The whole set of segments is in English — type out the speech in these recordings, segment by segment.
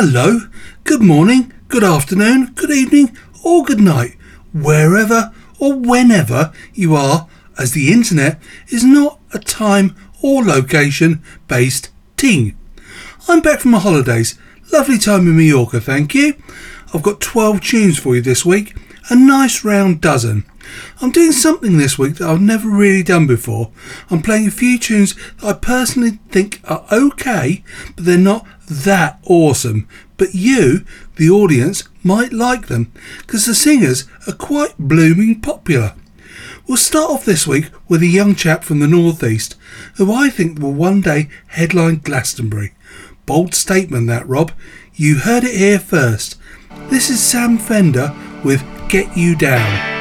Hello, good morning, good afternoon, good evening, or good night, wherever or whenever you are, as the internet is not a time or location based ting. I'm back from my holidays. Lovely time in Mallorca, thank you. I've got 12 tunes for you this week, a nice round dozen. I'm doing something this week that I've never really done before. I'm playing a few tunes that I personally think are okay, but they're not that awesome. But you, the audience, might like them because the singers are quite blooming popular. We'll start off this week with a young chap from the northeast who I think will one day headline Glastonbury. Bold statement that, Rob. You heard it here first. This is Sam Fender with Get You Down.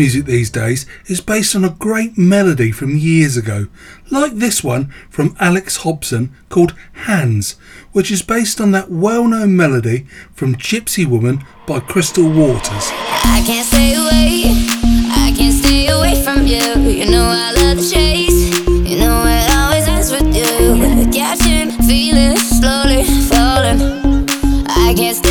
music these days is based on a great melody from years ago, like this one from Alex Hobson called Hands, which is based on that well known melody from Gypsy Woman by Crystal Waters. I can't stay away, I can't stay away from you. You know I love the chase, you know I always ends with you. Catching feelings slowly falling. I can't stay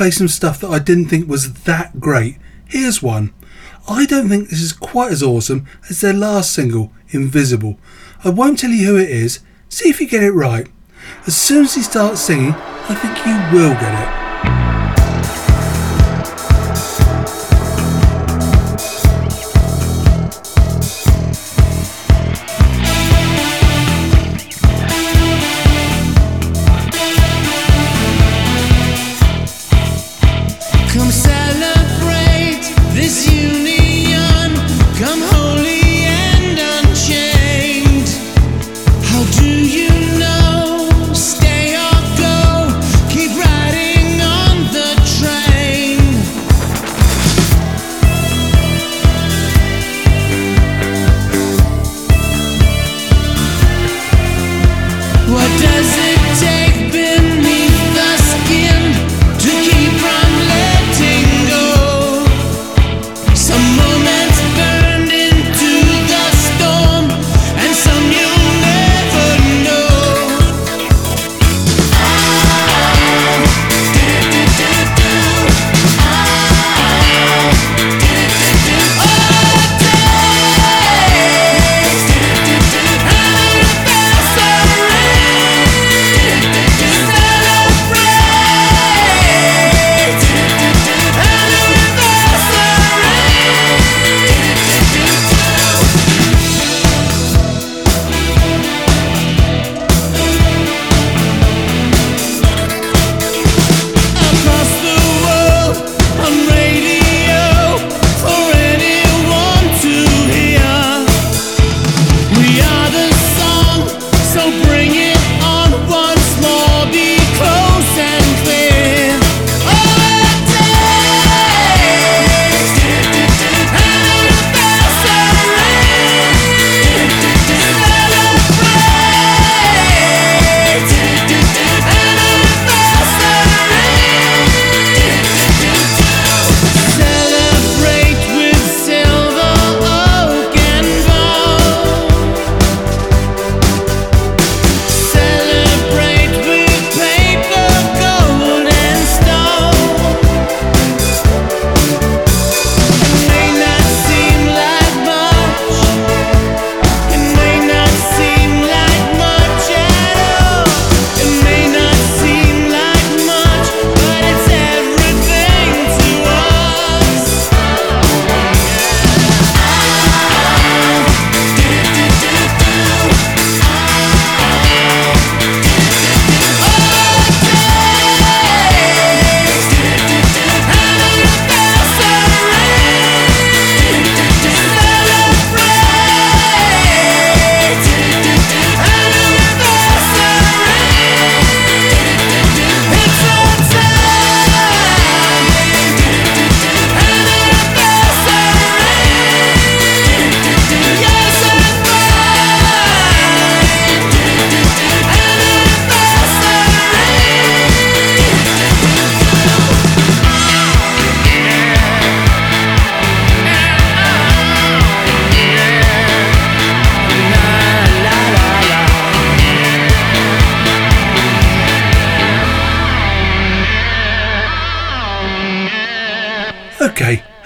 play some stuff that I didn't think was that great. Here's one. I don't think this is quite as awesome as their last single, Invisible. I won't tell you who it is, see if you get it right. As soon as he starts singing, I think you will get it.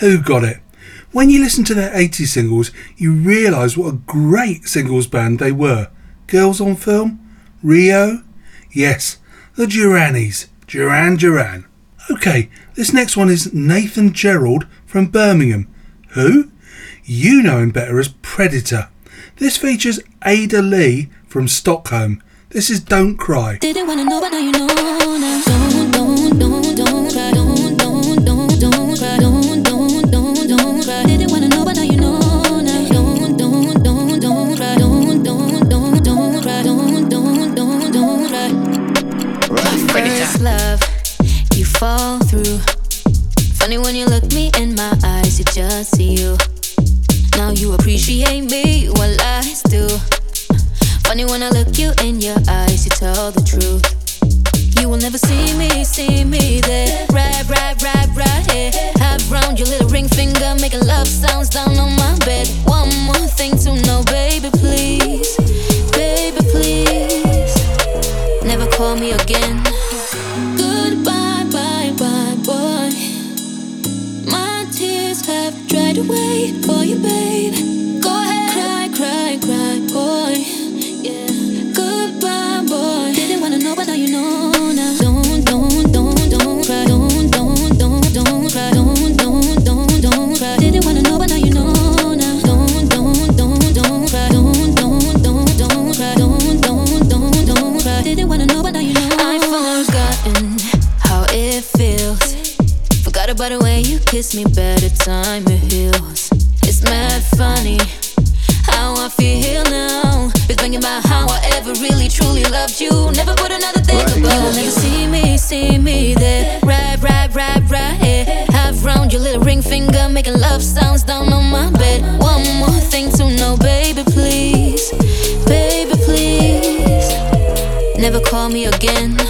Who got it? When you listen to their 80s singles, you realise what a great singles band they were. Girls on Film? Rio? Yes, the Duranis. Duran Duran. Okay, this next one is Nathan Gerald from Birmingham. Who? You know him better as Preditah. This features Ada Lee from Stockholm. This is Don't Cry. My first love, you fall through. Funny when you look me in my eyes, it just see you. Now you appreciate me while I still. Funny when I look you in your eyes, you tell the truth. You will never see me, see me there. Right, right, right, right here. Have round your little ring finger, making love sounds down on my bed. One more thing to know, baby, please. Baby, please. Never call me again. Kiss me better time it heals. It's mad funny how I feel now. Been thinking about how I ever really truly loved you. Never put another thing above. Never see me, see me there. Right, right, right, right here. Have round your little ring finger, making love sounds down on my bed. One more thing to know, baby, please. Baby, please. Never call me again.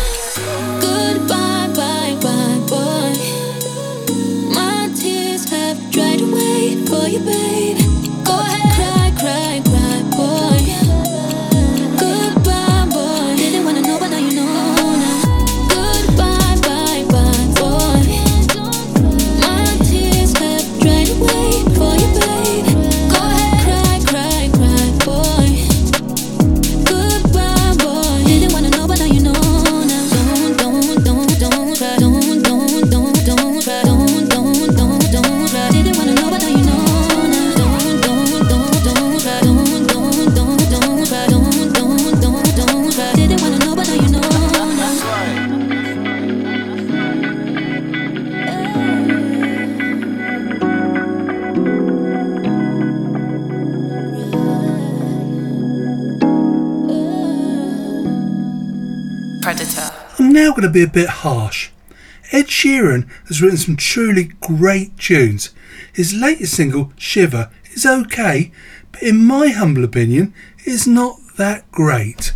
Going to be a bit harsh. Ed Sheeran has written some truly great tunes. His latest single, Shiver, is okay, but in my humble opinion, is not that great.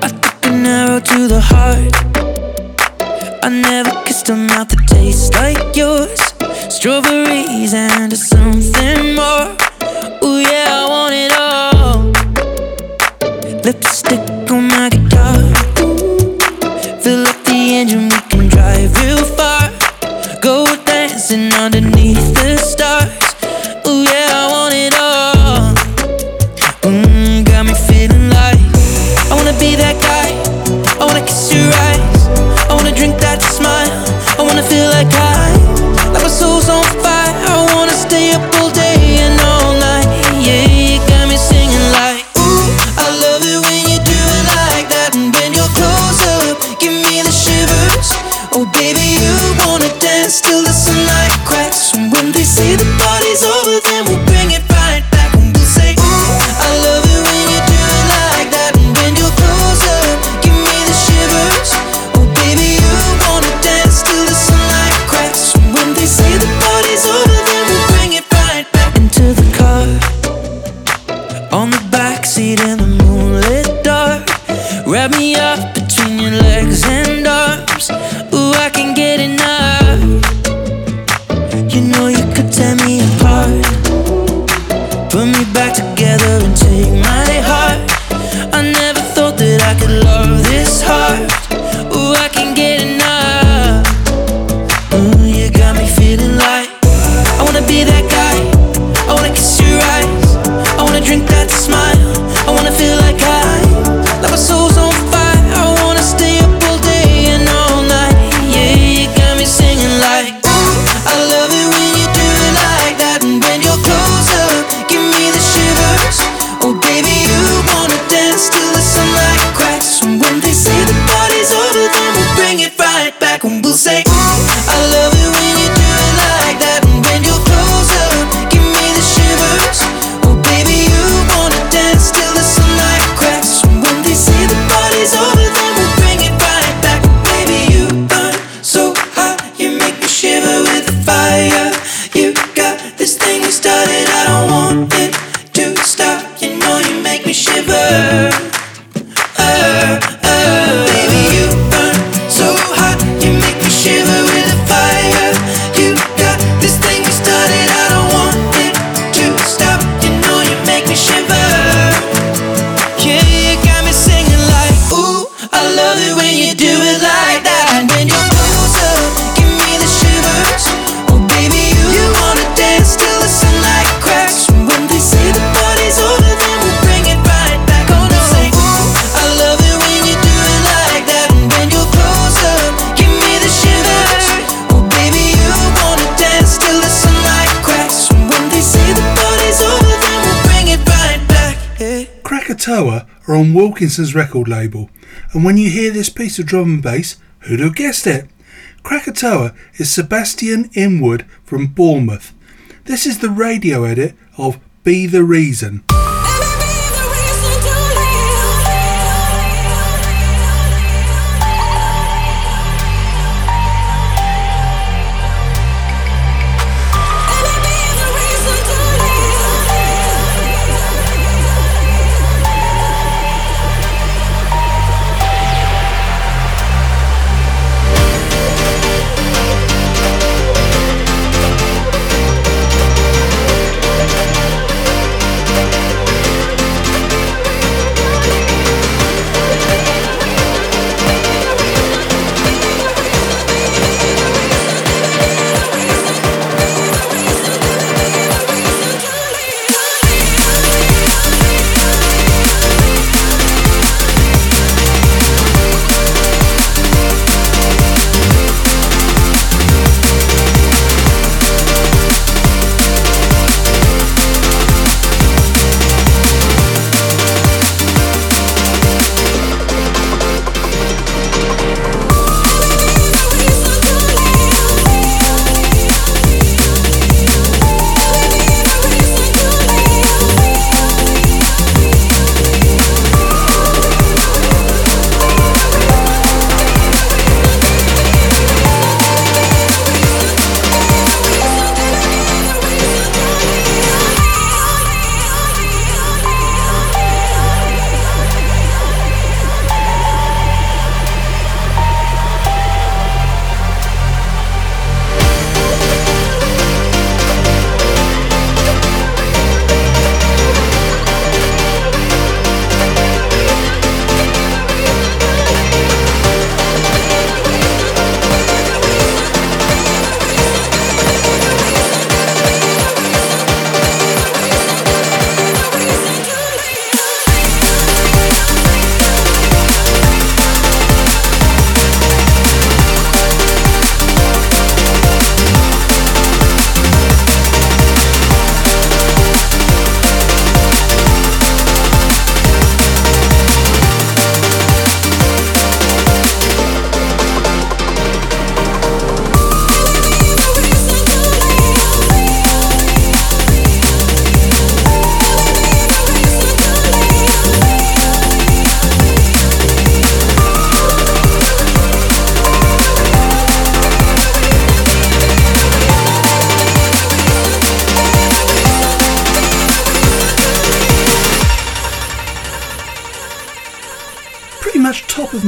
I took an arrow to the heart. I never kissed a mouth that tastes like yours. Strawberries and something more. from Wilkinson's record label. And when you hear this piece of drum and bass, who'd have guessed it? Krakota is Sebastian Inwood from Bournemouth. This is the radio edit of Be the Reason.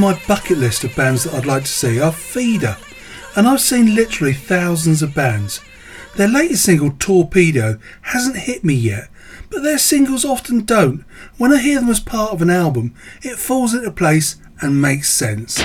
my bucket list of bands that I'd like to see are Feeder, and I've seen literally thousands of bands. Their latest single, Torpedo, hasn't hit me yet, but their singles often don't. When I hear them as part of an album, it falls into place and makes sense.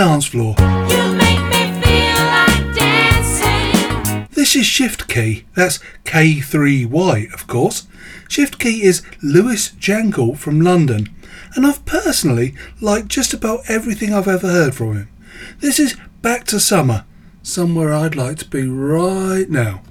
dance floor. Like this is shift key. That's K3Y, of course. Shift key is Lewis Jankel from London, and I've personally liked just about everything I've ever heard from him. This is Back to Summer, somewhere I'd like to be right now.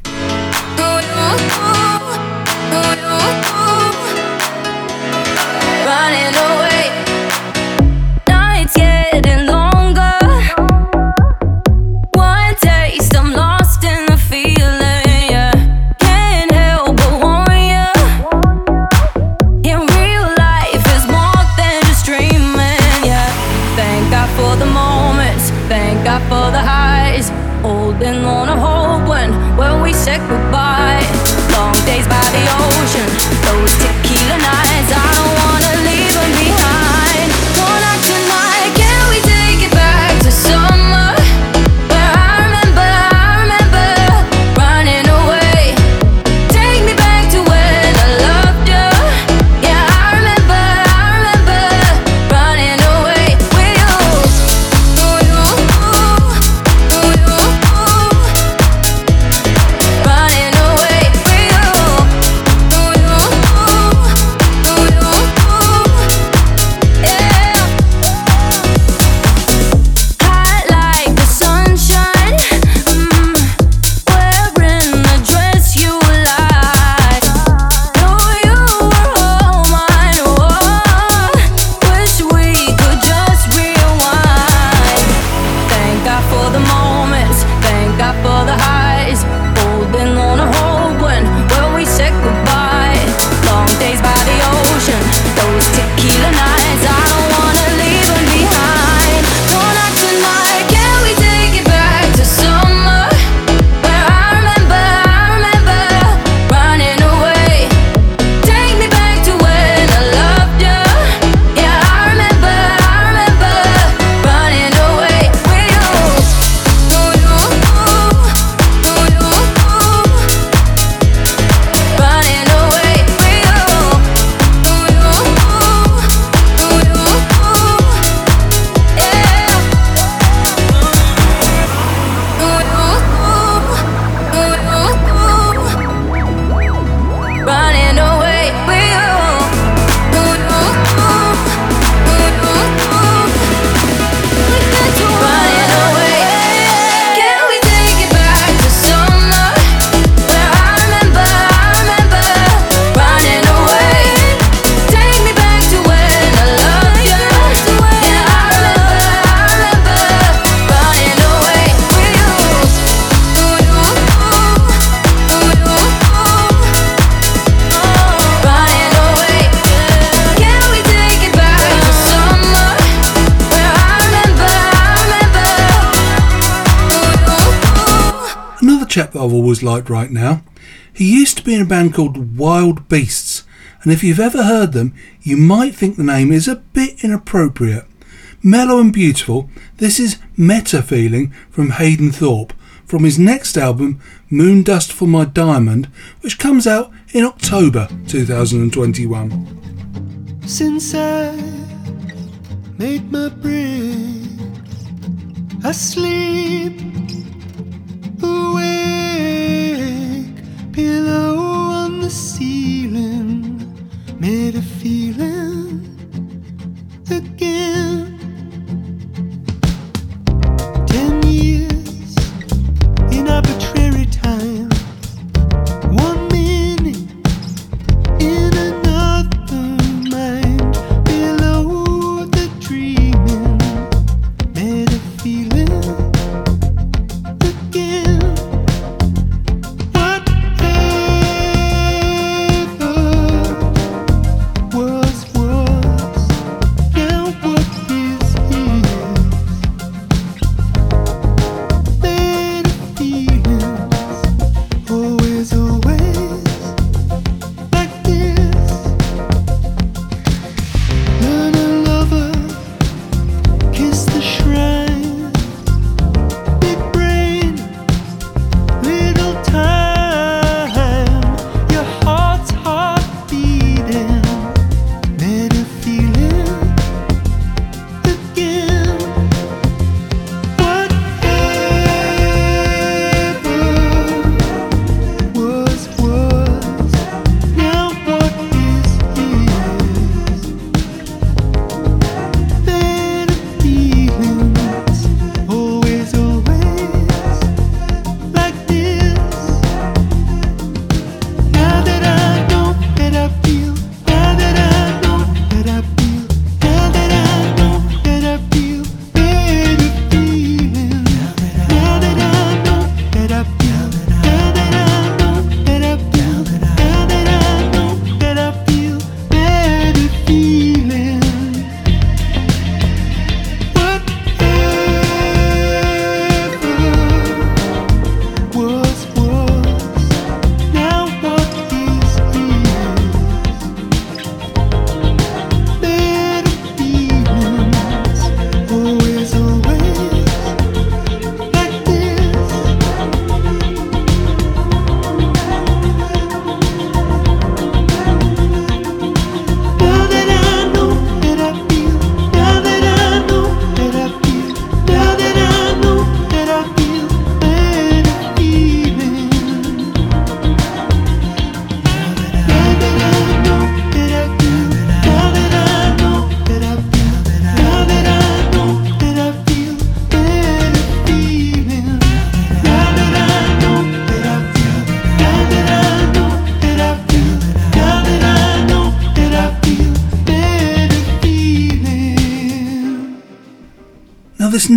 Right now. He used to be in a band called Wild Beasts, and if you've ever heard them, you might think the name is a bit inappropriate. Mellow and beautiful, this is Metafeeling from Hayden Thorpe from his next album, Moondust for My Diamond, which comes out in October 2021. Since I made my brain asleep,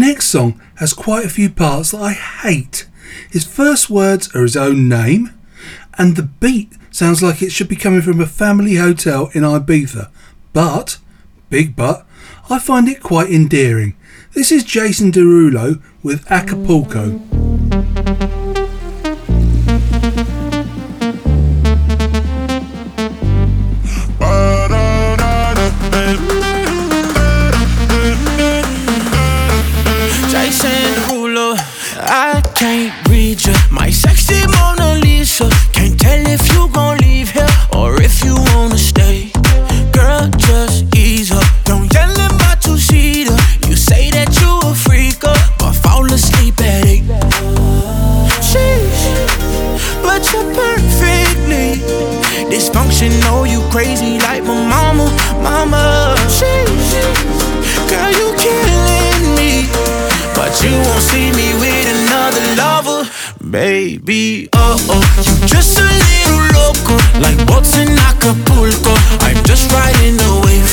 next song has quite a few parts that I hate. His first words are his own name, and the beat sounds like it should be coming from a family hotel in Ibiza. But, big but, I find it quite endearing. This is Jason Derulo with Acapulco. Can't read you. My sexy Mona Lisa. Can't tell if you gon' leave here or if you wanna stay. Girl, just ease up. Don't yell in my two-seater. You say that you a freaker, but fall asleep at eight. Sheesh, but you're perfectly dysfunctional. You crazy like my mama, mama. Sheesh, girl, you killing me. But you won't see me with another lover, baby. Oh oh, you just a little loco, like boats in Acapulco. I'm just riding the wave,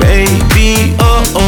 baby. Oh oh,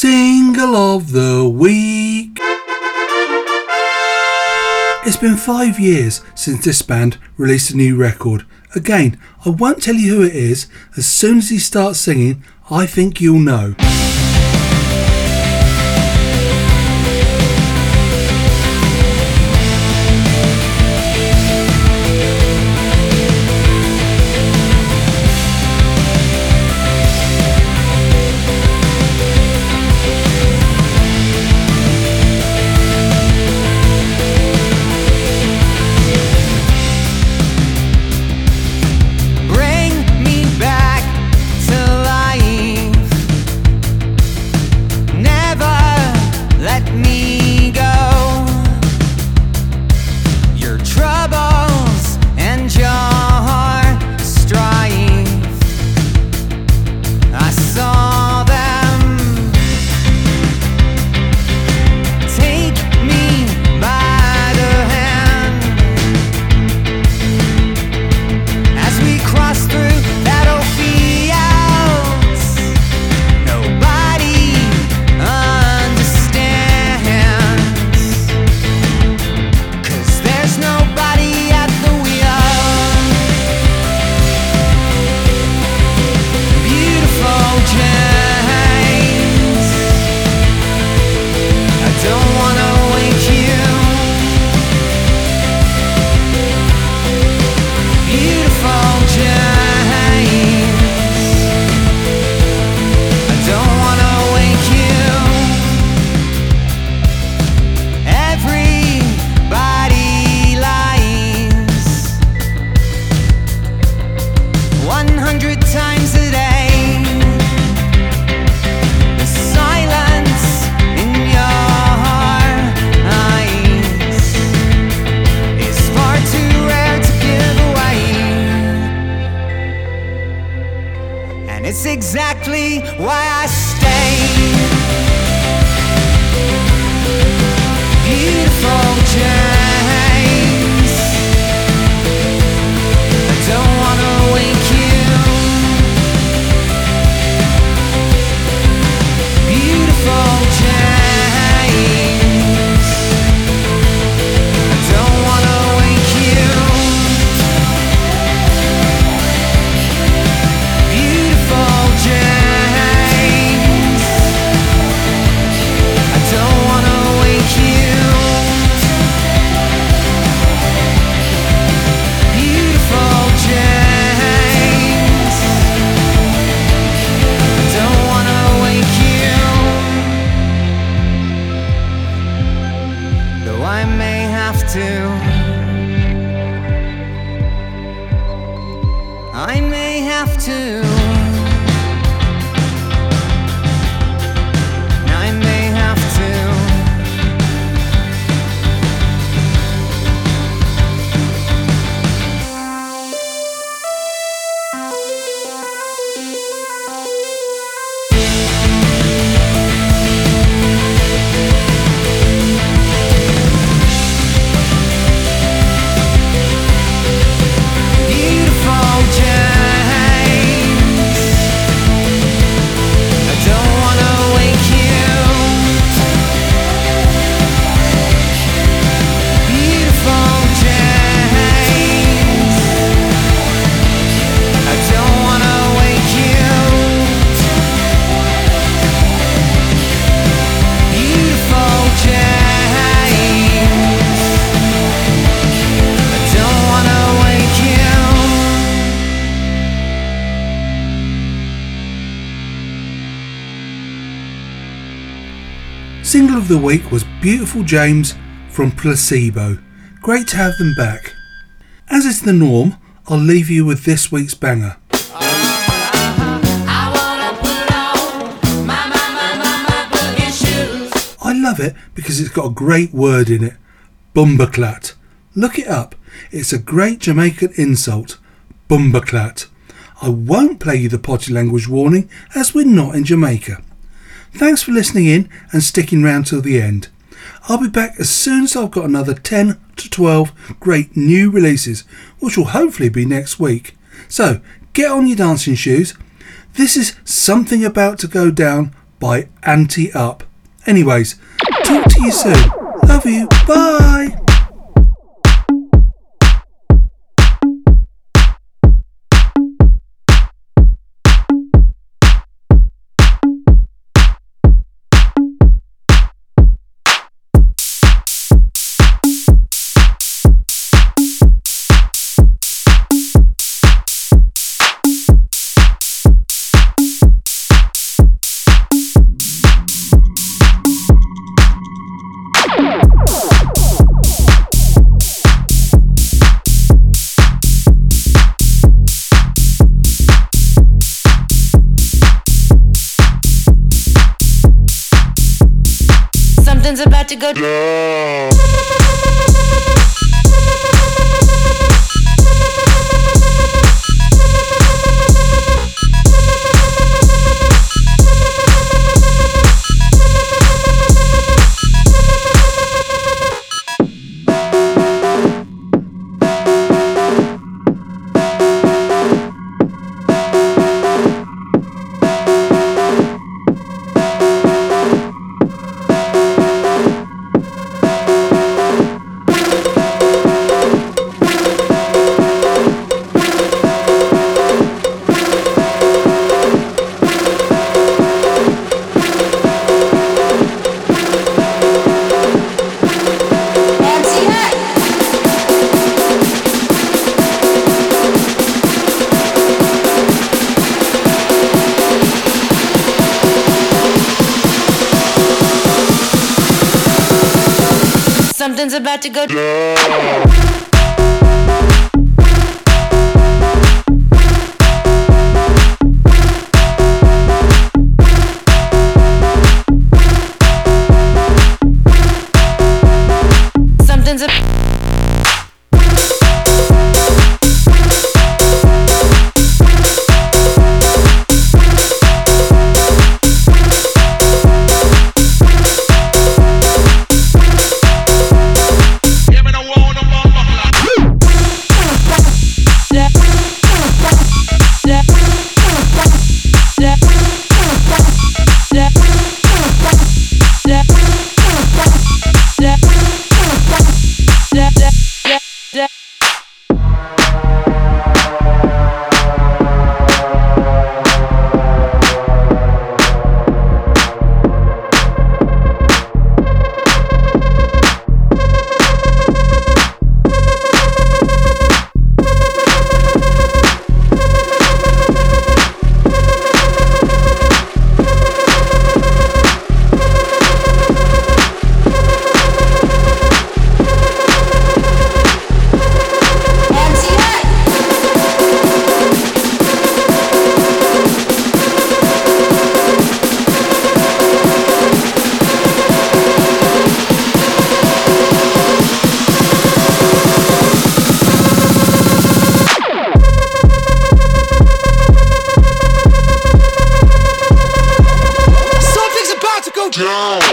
Single of the Week. It's been five years since this band released a new record. Again, I won't tell you who it is, as soon as he starts singing, I think you'll know. Single of the week was Beautiful James from Placebo. Great to have them back. As is the norm, I'll leave you with this week's banger. I love it because it's got a great word in it Bumberclat. Look it up. It's a great Jamaican insult. Bumberclat. I won't play you the potty language warning as we're not in Jamaica. Thanks for listening in and sticking round till the end. I'll be back as soon as I've got another 10 to 12 great new releases, which will hopefully be next week. So get on your dancing shoes. This is Something About to Go Down by Anti Up. Anyways, talk to you soon. Love you. Bye. Something's to go. Jones.